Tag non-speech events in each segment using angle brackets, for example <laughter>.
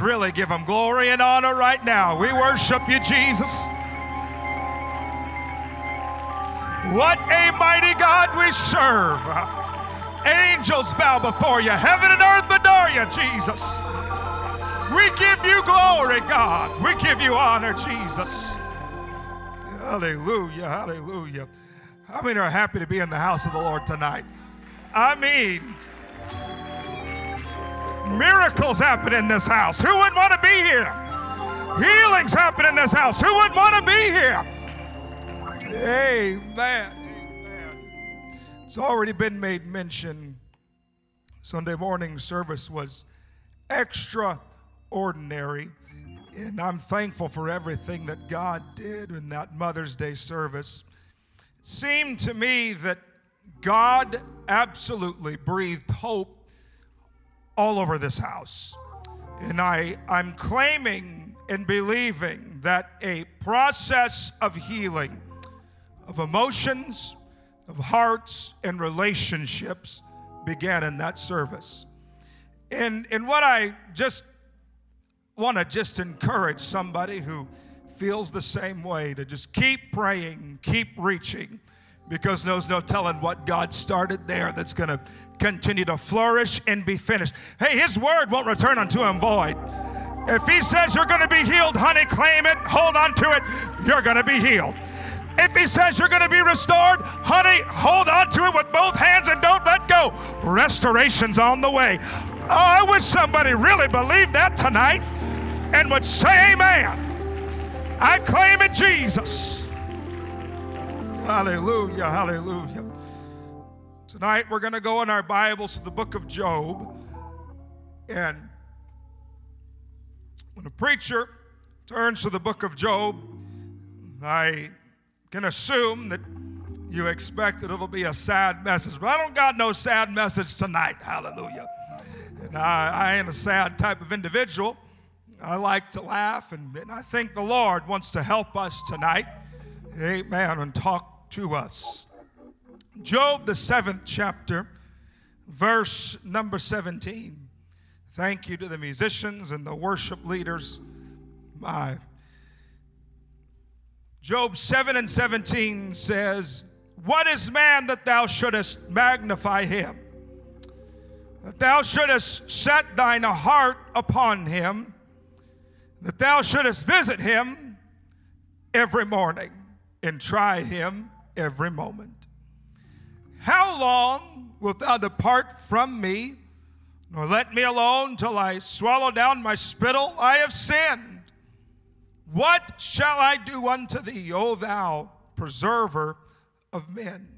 really give him glory and honor right now. We worship you, Jesus. What a mighty God we serve. Angels bow before you, heaven and earth adore you, Jesus. We give you glory, God. We give you honor, Jesus. Hallelujah, hallelujah. How many are happy to be in the house of the Lord tonight? I mean, miracles happen in this house. Who wouldn't want to be here? Healings happen in this house. Who wouldn't want to be here? Amen. Amen. It's already been made mention. Sunday morning service was extraordinary. And I'm thankful for everything that God did in that Mother's Day service. It seemed to me that God absolutely breathed hope all over this house. And I, I'm claiming and believing that a process of healing of emotions, of hearts, and relationships began in that service. And, and what I just want to just encourage somebody who feels the same way to just keep praying, keep reaching, because there's no telling what God started there that's going to continue to flourish and be finished. Hey, His word won't return unto Him void. If He says you're going to be healed, honey, claim it, hold on to it, you're going to be healed. If he says you're going to be restored, honey, hold on to it with both hands and don't let go. Restoration's on the way. Oh, I wish somebody really believed that tonight and would say amen. I claim it, Jesus. Hallelujah, hallelujah. Tonight we're going to go in our Bibles to the book of Job. And when a preacher turns to the book of Job, I can assume that you expect that it'll be a sad message, but I don't got no sad message tonight. Hallelujah. And I, I a sad type of individual. I like to laugh, and, and I think the Lord wants to help us tonight. Amen. And talk to us. Job, the seventh chapter, verse number 17. Thank you to the musicians and the worship leaders. My Job 7 and 17 says, What is man that thou shouldest magnify him? That thou shouldest set thine heart upon him, that thou shouldest visit him every morning and try him every moment. How long wilt thou depart from me, nor let me alone till I swallow down my spittle? I have sinned. What shall I do unto thee, O thou preserver of men?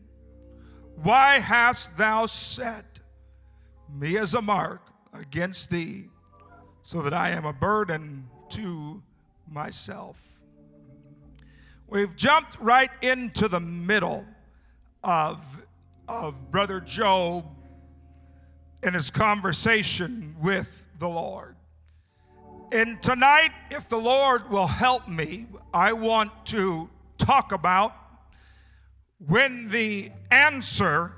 Why hast thou set me as a mark against thee, so that I am a burden to myself? We've jumped right into the middle of, of Brother Job in his conversation with the Lord. And tonight, if the Lord will help me, I want to talk about when the answer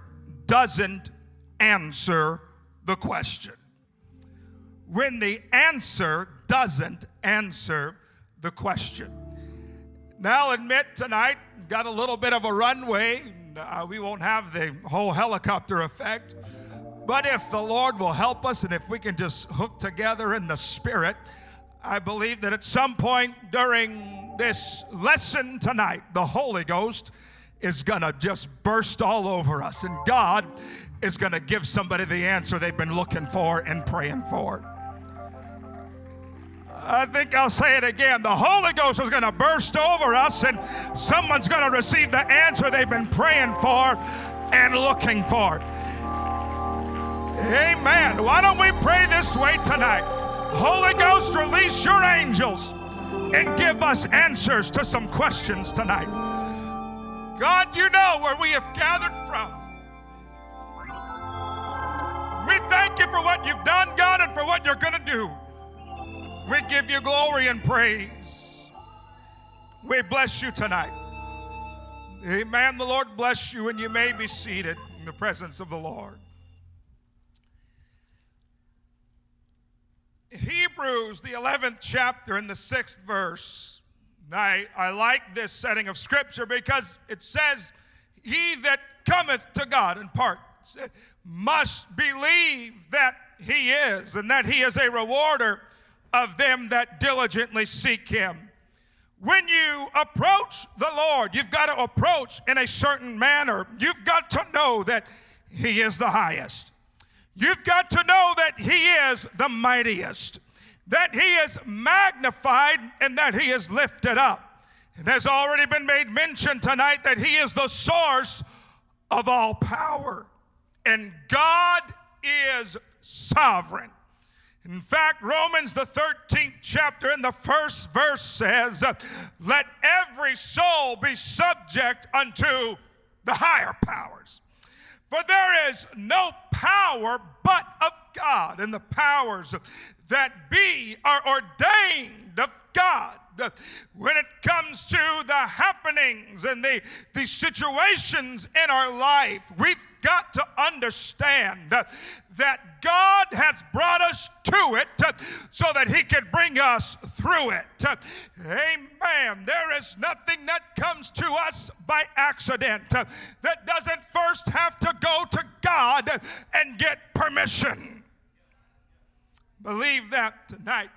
doesn't answer the question. When the answer doesn't answer the question. Now, admit tonight, got a little bit of a runway. Uh, we won't have the whole helicopter effect. But if the Lord will help us and if we can just hook together in the spirit, I believe that at some point during this lesson tonight, the Holy Ghost is going to just burst all over us. And God is going to give somebody the answer they've been looking for and praying for. I think I'll say it again. The Holy Ghost is going to burst over us, and someone's going to receive the answer they've been praying for and looking for. Amen. Why don't we pray this way tonight? Holy Ghost, release your angels and give us answers to some questions tonight. God, you know where we have gathered from. We thank you for what you've done, God, and for what you're going to do. We give you glory and praise. We bless you tonight. Amen. The Lord bless you, and you may be seated in the presence of the Lord. Hebrews, the 11th chapter, in the sixth verse. I, I like this setting of scripture because it says, He that cometh to God in part must believe that He is, and that He is a rewarder of them that diligently seek Him. When you approach the Lord, you've got to approach in a certain manner. You've got to know that He is the highest. You've got to know that He is the mightiest, that He is magnified and that He is lifted up. And has already been made mention tonight that He is the source of all power. And God is sovereign. In fact, Romans, the 13th chapter, in the first verse says, Let every soul be subject unto the higher powers. For there is no power but of God, and the powers that be are ordained of God. When it comes to the happenings and the, the situations in our life, we've got to understand that God has brought us to it so that He could bring us through it. Amen. There is nothing that comes to us by accident that doesn't first have to go to God and get permission. Believe that tonight.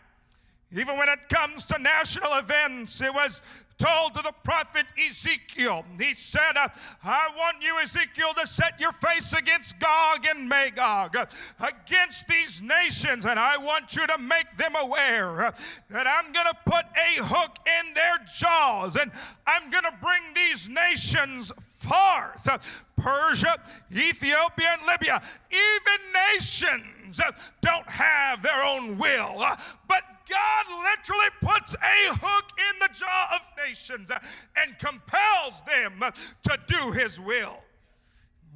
Even when it comes to national events, it was told to the prophet Ezekiel. He said, I want you, Ezekiel, to set your face against Gog and Magog, against these nations, and I want you to make them aware that I'm going to put a hook in their jaws, and I'm going to bring these nations forth. Persia, Ethiopia, and Libya, even nations don't have their own will, but God literally puts a hook in the jaw of nations and compels them to do his will.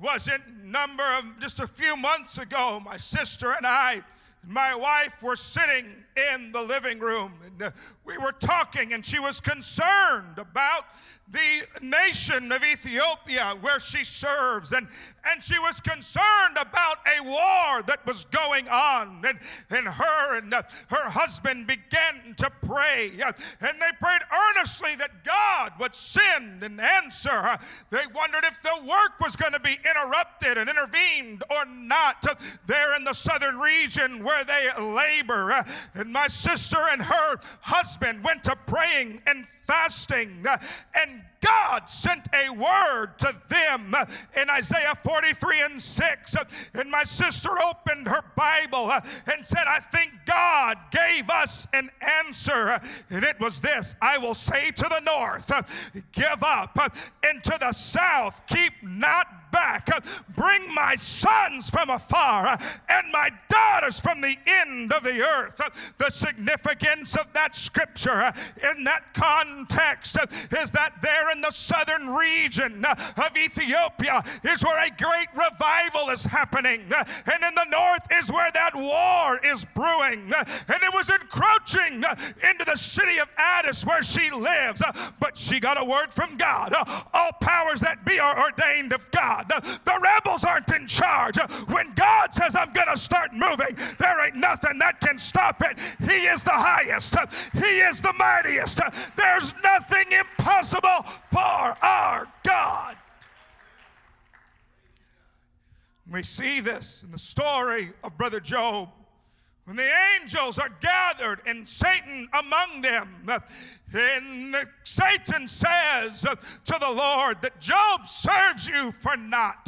Wasn't number of just a few months ago, my sister and I and my wife were sitting in the living room and we were talking and she was concerned about the nation of Ethiopia where she serves. And, and she was concerned about a war that was going on. And, and her and uh, her husband began to pray. Uh, and they prayed earnestly that God would send and answer. Uh, they wondered if the work was going to be interrupted and intervened or not uh, there in the southern region where they labor. And my sister and her husband went to praying and fasting. Uh, and God sent a word to them in Isaiah 43 and 6. And my sister opened her Bible and said, I think God gave us an answer. And it was this I will say to the north, give up, and to the south, keep not back. Bring my sons from afar and my daughters from the end of the earth. The significance of that scripture in that context is that there in the southern region of Ethiopia is where a great revival is happening. And in the north is where that war is brewing. And it was encroaching into the city of Addis where she lives. But she got a word from God. All powers that be are ordained of God. The rebels aren't in charge. When God says, I'm going to start moving, there ain't nothing that can stop it. He is the highest, He is the mightiest. There's nothing impossible for our God. We see this in the story of Brother Job. When the angels are gathered and Satan among them, and Satan says to the Lord that Job serves you for naught.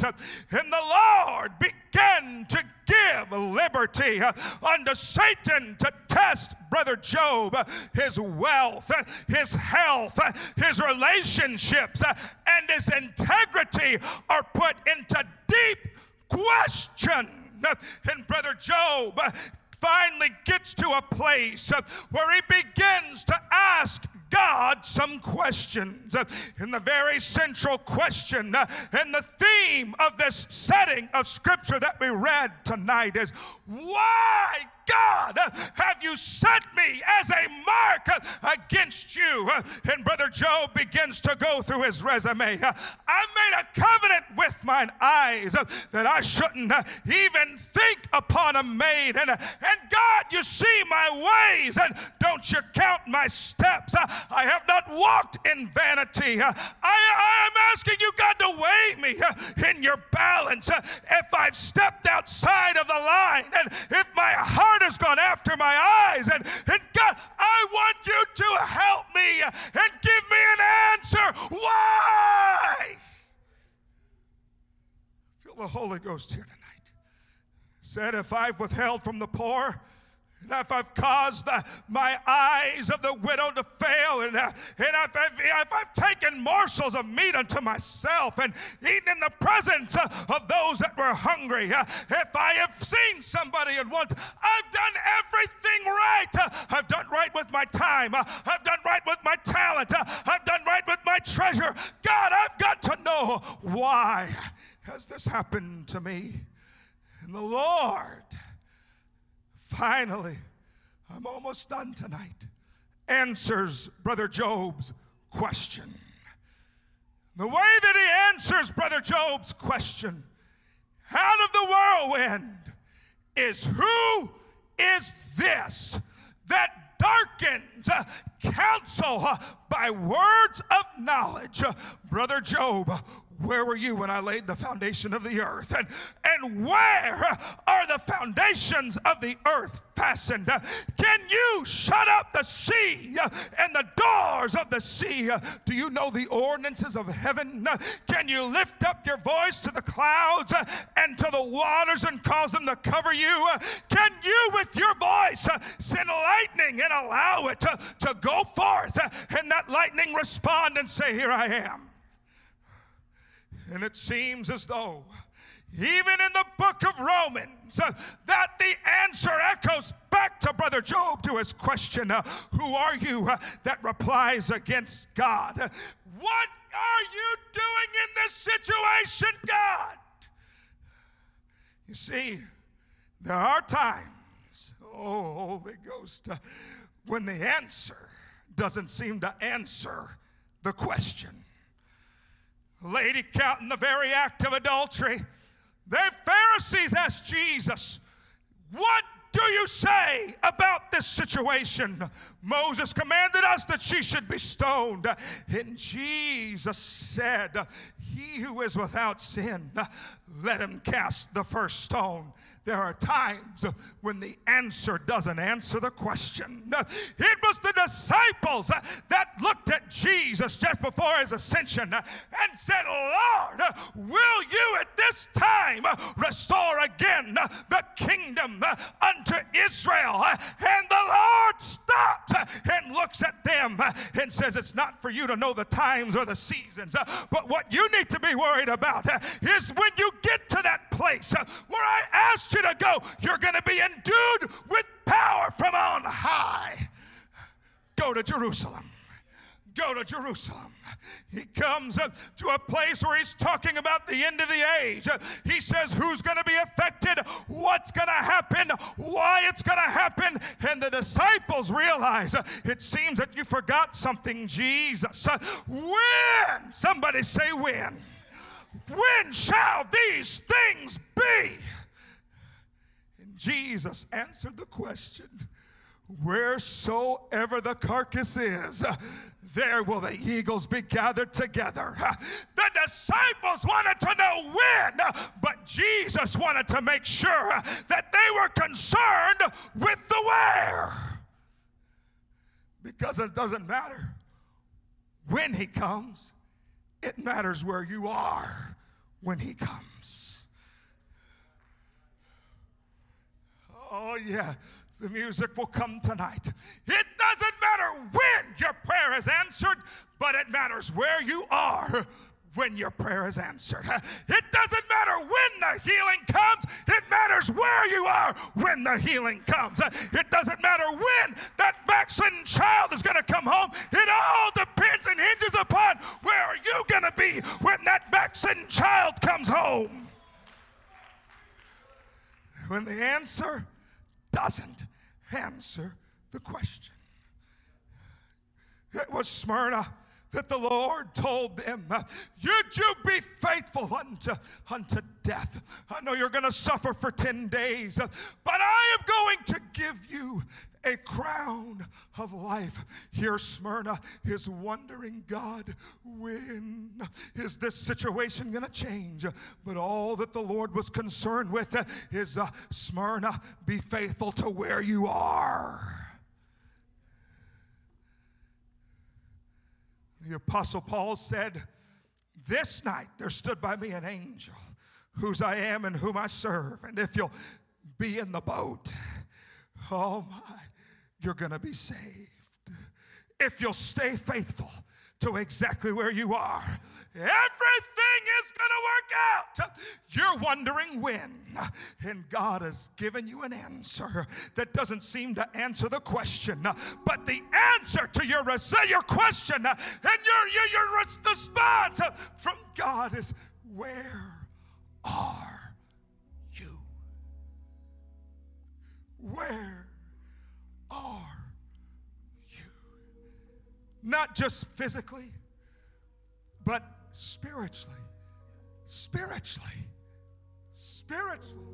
And the Lord began to give liberty unto Satan to test brother Job, his wealth, his health, his relationships, and his integrity are put into deep question. And brother Job finally gets to a place where he begins to ask God some questions. And the very central question and the theme of this setting of scripture that we read tonight is why God, have you set me as a mark against you? And Brother Job begins to go through his resume. I've made a covenant with mine eyes that I shouldn't even think upon a maid. And, and God, you see my ways, and don't you count my steps. I have not walked in vanity. I, I am asking you, God, to weigh me in your balance. If I've stepped outside of the line, and if my heart has gone after my eyes, and, and God, I want you to help me and give me an answer. Why? Feel the Holy Ghost here tonight. Said, if I've withheld from the poor, if I've caused the, my eyes of the widow to fail, and, uh, and if, I've, if I've taken morsels of meat unto myself and eaten in the presence uh, of those that were hungry, uh, if I have seen somebody and want, I've done everything right. Uh, I've done right with my time. Uh, I've done right with my talent. I've done right with my treasure. God, I've got to know why has this happened to me? And the Lord finally, I'm almost done tonight, answers Brother Job's question. The way that he answers Brother Job's question out of the whirlwind is who is this that darkens counsel by words of knowledge? Brother Job, where were you when I laid the foundation of the earth? And, and where are the foundations of the earth fastened? Can you shut up the sea and the doors of the sea? Do you know the ordinances of heaven? Can you lift up your voice to the clouds and to the waters and cause them to cover you? Can you, with your voice, send lightning and allow it to, to go forth and that lightning respond and say, Here I am? And it seems as though, even in the book of Romans, uh, that the answer echoes back to Brother Job to his question uh, Who are you uh, that replies against God? What are you doing in this situation, God? You see, there are times, oh, Holy Ghost, uh, when the answer doesn't seem to answer the question lady caught in the very act of adultery. The Pharisees asked Jesus, What do you say about this situation? Moses commanded us that she should be stoned. And Jesus said, He who is without sin, let him cast the first stone. There are times when the answer doesn't answer the question. It was the disciples that looked at Jesus just before his ascension and said, Lord, will you at this time restore again the kingdom unto Israel? And the Lord stops and looks at them and says, It's not for you to know the times or the seasons, but what you need to be worried about is when you get to that place where I asked you you to go. You're going to be endued with power from on high. Go to Jerusalem. Go to Jerusalem. He comes to a place where he's talking about the end of the age. He says, Who's going to be affected? What's going to happen? Why it's going to happen? And the disciples realize it seems that you forgot something, Jesus. When? Somebody say, When? When shall these things be? Jesus answered the question wheresoever the carcass is, there will the eagles be gathered together. The disciples wanted to know when, but Jesus wanted to make sure that they were concerned with the where. Because it doesn't matter when he comes, it matters where you are when he comes. Oh, yeah, the music will come tonight. It doesn't matter when your prayer is answered, but it matters where you are when your prayer is answered. It doesn't matter when the healing comes, it matters where you are when the healing comes. It doesn't matter when that backslidden child is going to come home. It all depends and hinges upon where are you going to be when that backslidden child comes home. When the answer doesn't answer the question. It was Smyrna that the Lord told them, You'd you be faithful unto, unto death. I know you're going to suffer for 10 days, but I am going to give you a crown of life. Here, Smyrna is wondering, God, when is this situation going to change? But all that the Lord was concerned with is uh, Smyrna, be faithful to where you are. The Apostle Paul said, This night there stood by me an angel, whose I am and whom I serve. And if you'll be in the boat, oh my, you're going to be saved. If you'll stay faithful to exactly where you are, everything is going to work out. You're wondering when, and God has given you an answer that doesn't seem to answer the question, but the answer to your, your question and your, your, your response from God is where are you? Where are you? Not just physically, but spiritually. Spiritually. Spiritually.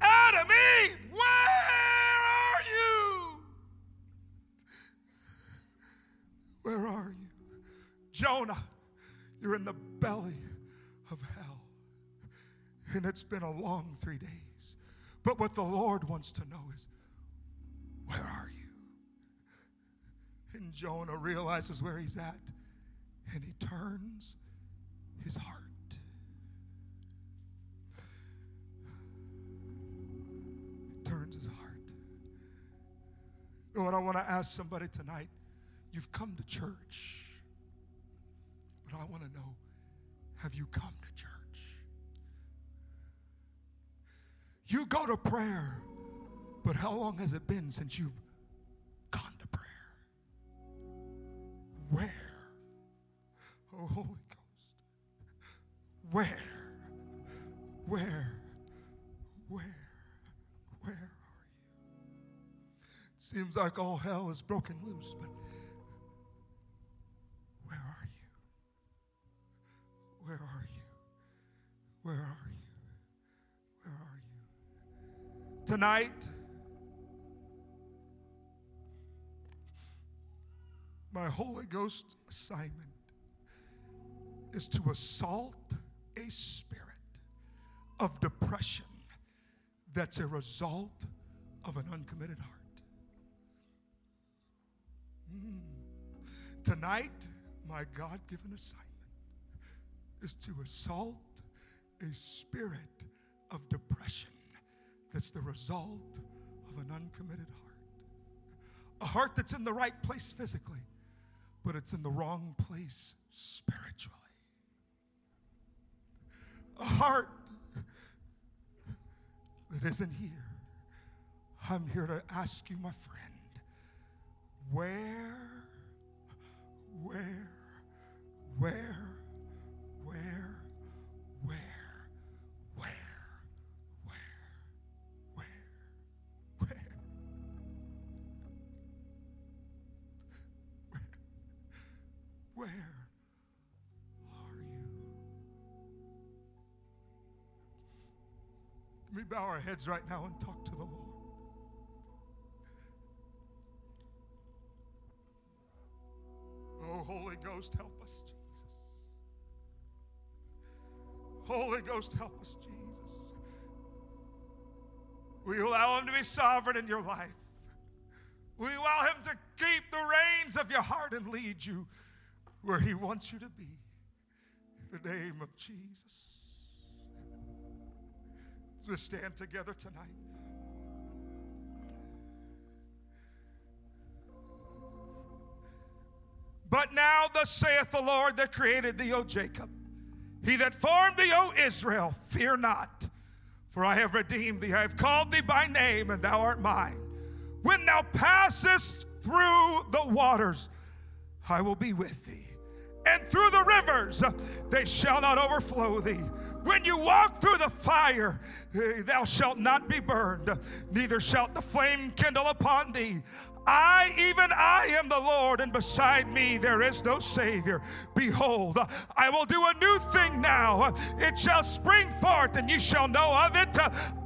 Adam, Eve, where are you? Where are you? Jonah, you're in the belly of hell. And it's been a long three days. But what the Lord wants to know is where are you? And Jonah realizes where he's at and he turns his heart. He turns his heart. What I want to ask somebody tonight? You've come to church, but I want to know have you come to church? You go to prayer but how long has it been since you've gone to prayer? Where? Oh, Holy Ghost. Where? Where? Where? Where are you? Seems like all hell is broken loose, but where are you? Where are you? Where are you? Where are you? Tonight, my Holy Ghost assignment is to assault a spirit of depression that's a result of an uncommitted heart. Mm. Tonight, my God given assignment is to assault a spirit of depression that's the result of an uncommitted heart. A heart that's in the right place physically, but it's in the wrong place spiritually. A heart that isn't here. I'm here to ask you, my friend, where, where, where, bow our heads right now and talk to the Lord. Oh, Holy Ghost, help us, Jesus. Holy Ghost, help us, Jesus. You allow Him to be sovereign in your life? You allow Him to keep the reins of your heart and lead you where He wants you to be. In the name of Jesus. As we stand together tonight. But now, thus saith the Lord that created thee, O Jacob, he that formed thee, O Israel, fear not, for I have redeemed thee. I have called thee by name, and thou art mine. When thou passest through the waters, I will be with thee and through the rivers, they shall not overflow thee. When you walk through the fire, eh, thou shalt not be burned, neither shalt the flame kindle upon thee. I, even I, am the Lord, and beside me there is no Savior. Behold, I will do a new thing now. It shall spring forth, and ye shall know of it.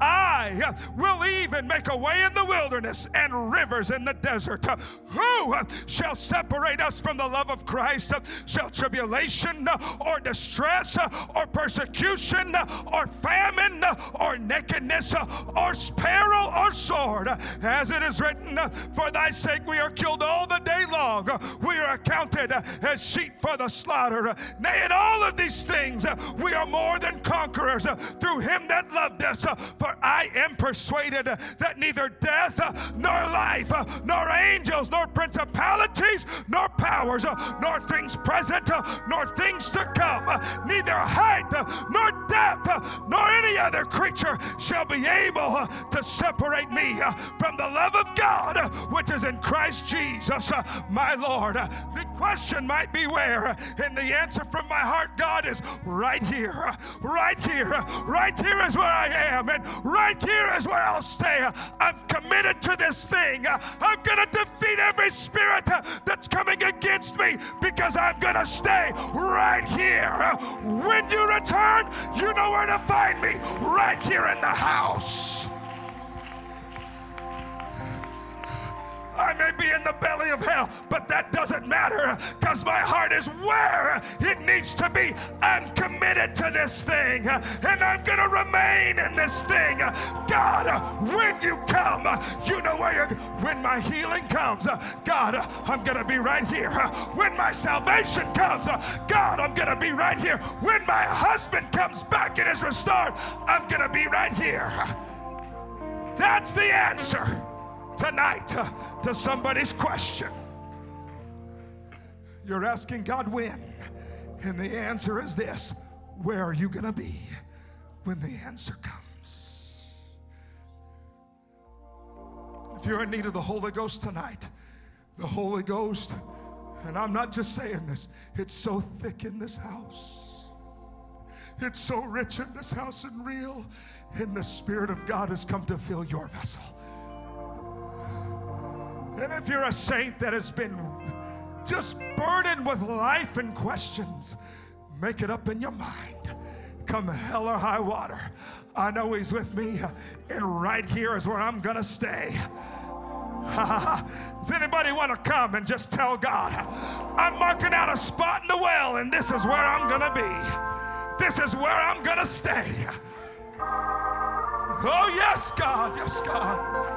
I will even make a way in the wilderness and rivers in the desert. Who shall separate us from the love of Christ? Shall tribulation or distress or persecution or famine or nakedness or peril or sword? As it is written, For thy sake we are killed all the day long. We are accounted as sheep for the slaughter. Nay, in all of these things we are more than conquerors through him that loved us. For I am persuaded that neither death nor life, nor angels, nor principalities, nor powers, nor things present, nor things to come, neither height nor depth, nor other creature shall be able uh, to separate me uh, from the love of God uh, which is in Christ Jesus, my Lord. Question might be where, and the answer from my heart, God, is right here, right here, right here is where I am, and right here is where I'll stay. I'm committed to this thing. I'm going to defeat every spirit that's coming against me because I'm going to stay right here. When you return, you know where to find me, right here in the house. I may be in the belly of hell, but that doesn't matter because my heart is where it needs to be. I'm committed to this thing and I'm going to remain in this thing. God, when you come, you know where you're. When my healing comes, God, I'm going to be right here. When my salvation comes, God, I'm going to be right here. When my husband comes back and is restored, I'm going to be right here. That's the answer tonight to, to somebody's question. You're asking God when? And the answer is this Where are you going to be when the answer comes? If you're in need of the Holy Ghost tonight, the Holy Ghost, and I'm not just saying this, it's so thick in this house. It's so rich in this house and real. And the Spirit of God has come to fill your vessel. And if you're a saint that has been just burdened with life and questions, make it up in your mind. Come hell or high water. I know He's with me, and right here is where I'm to stay. <laughs> Does anybody want to come and just tell God, I'm marking out a spot in the well, and this is where I'm to be? This is where I'm to stay. Oh, yes, God. Yes, God.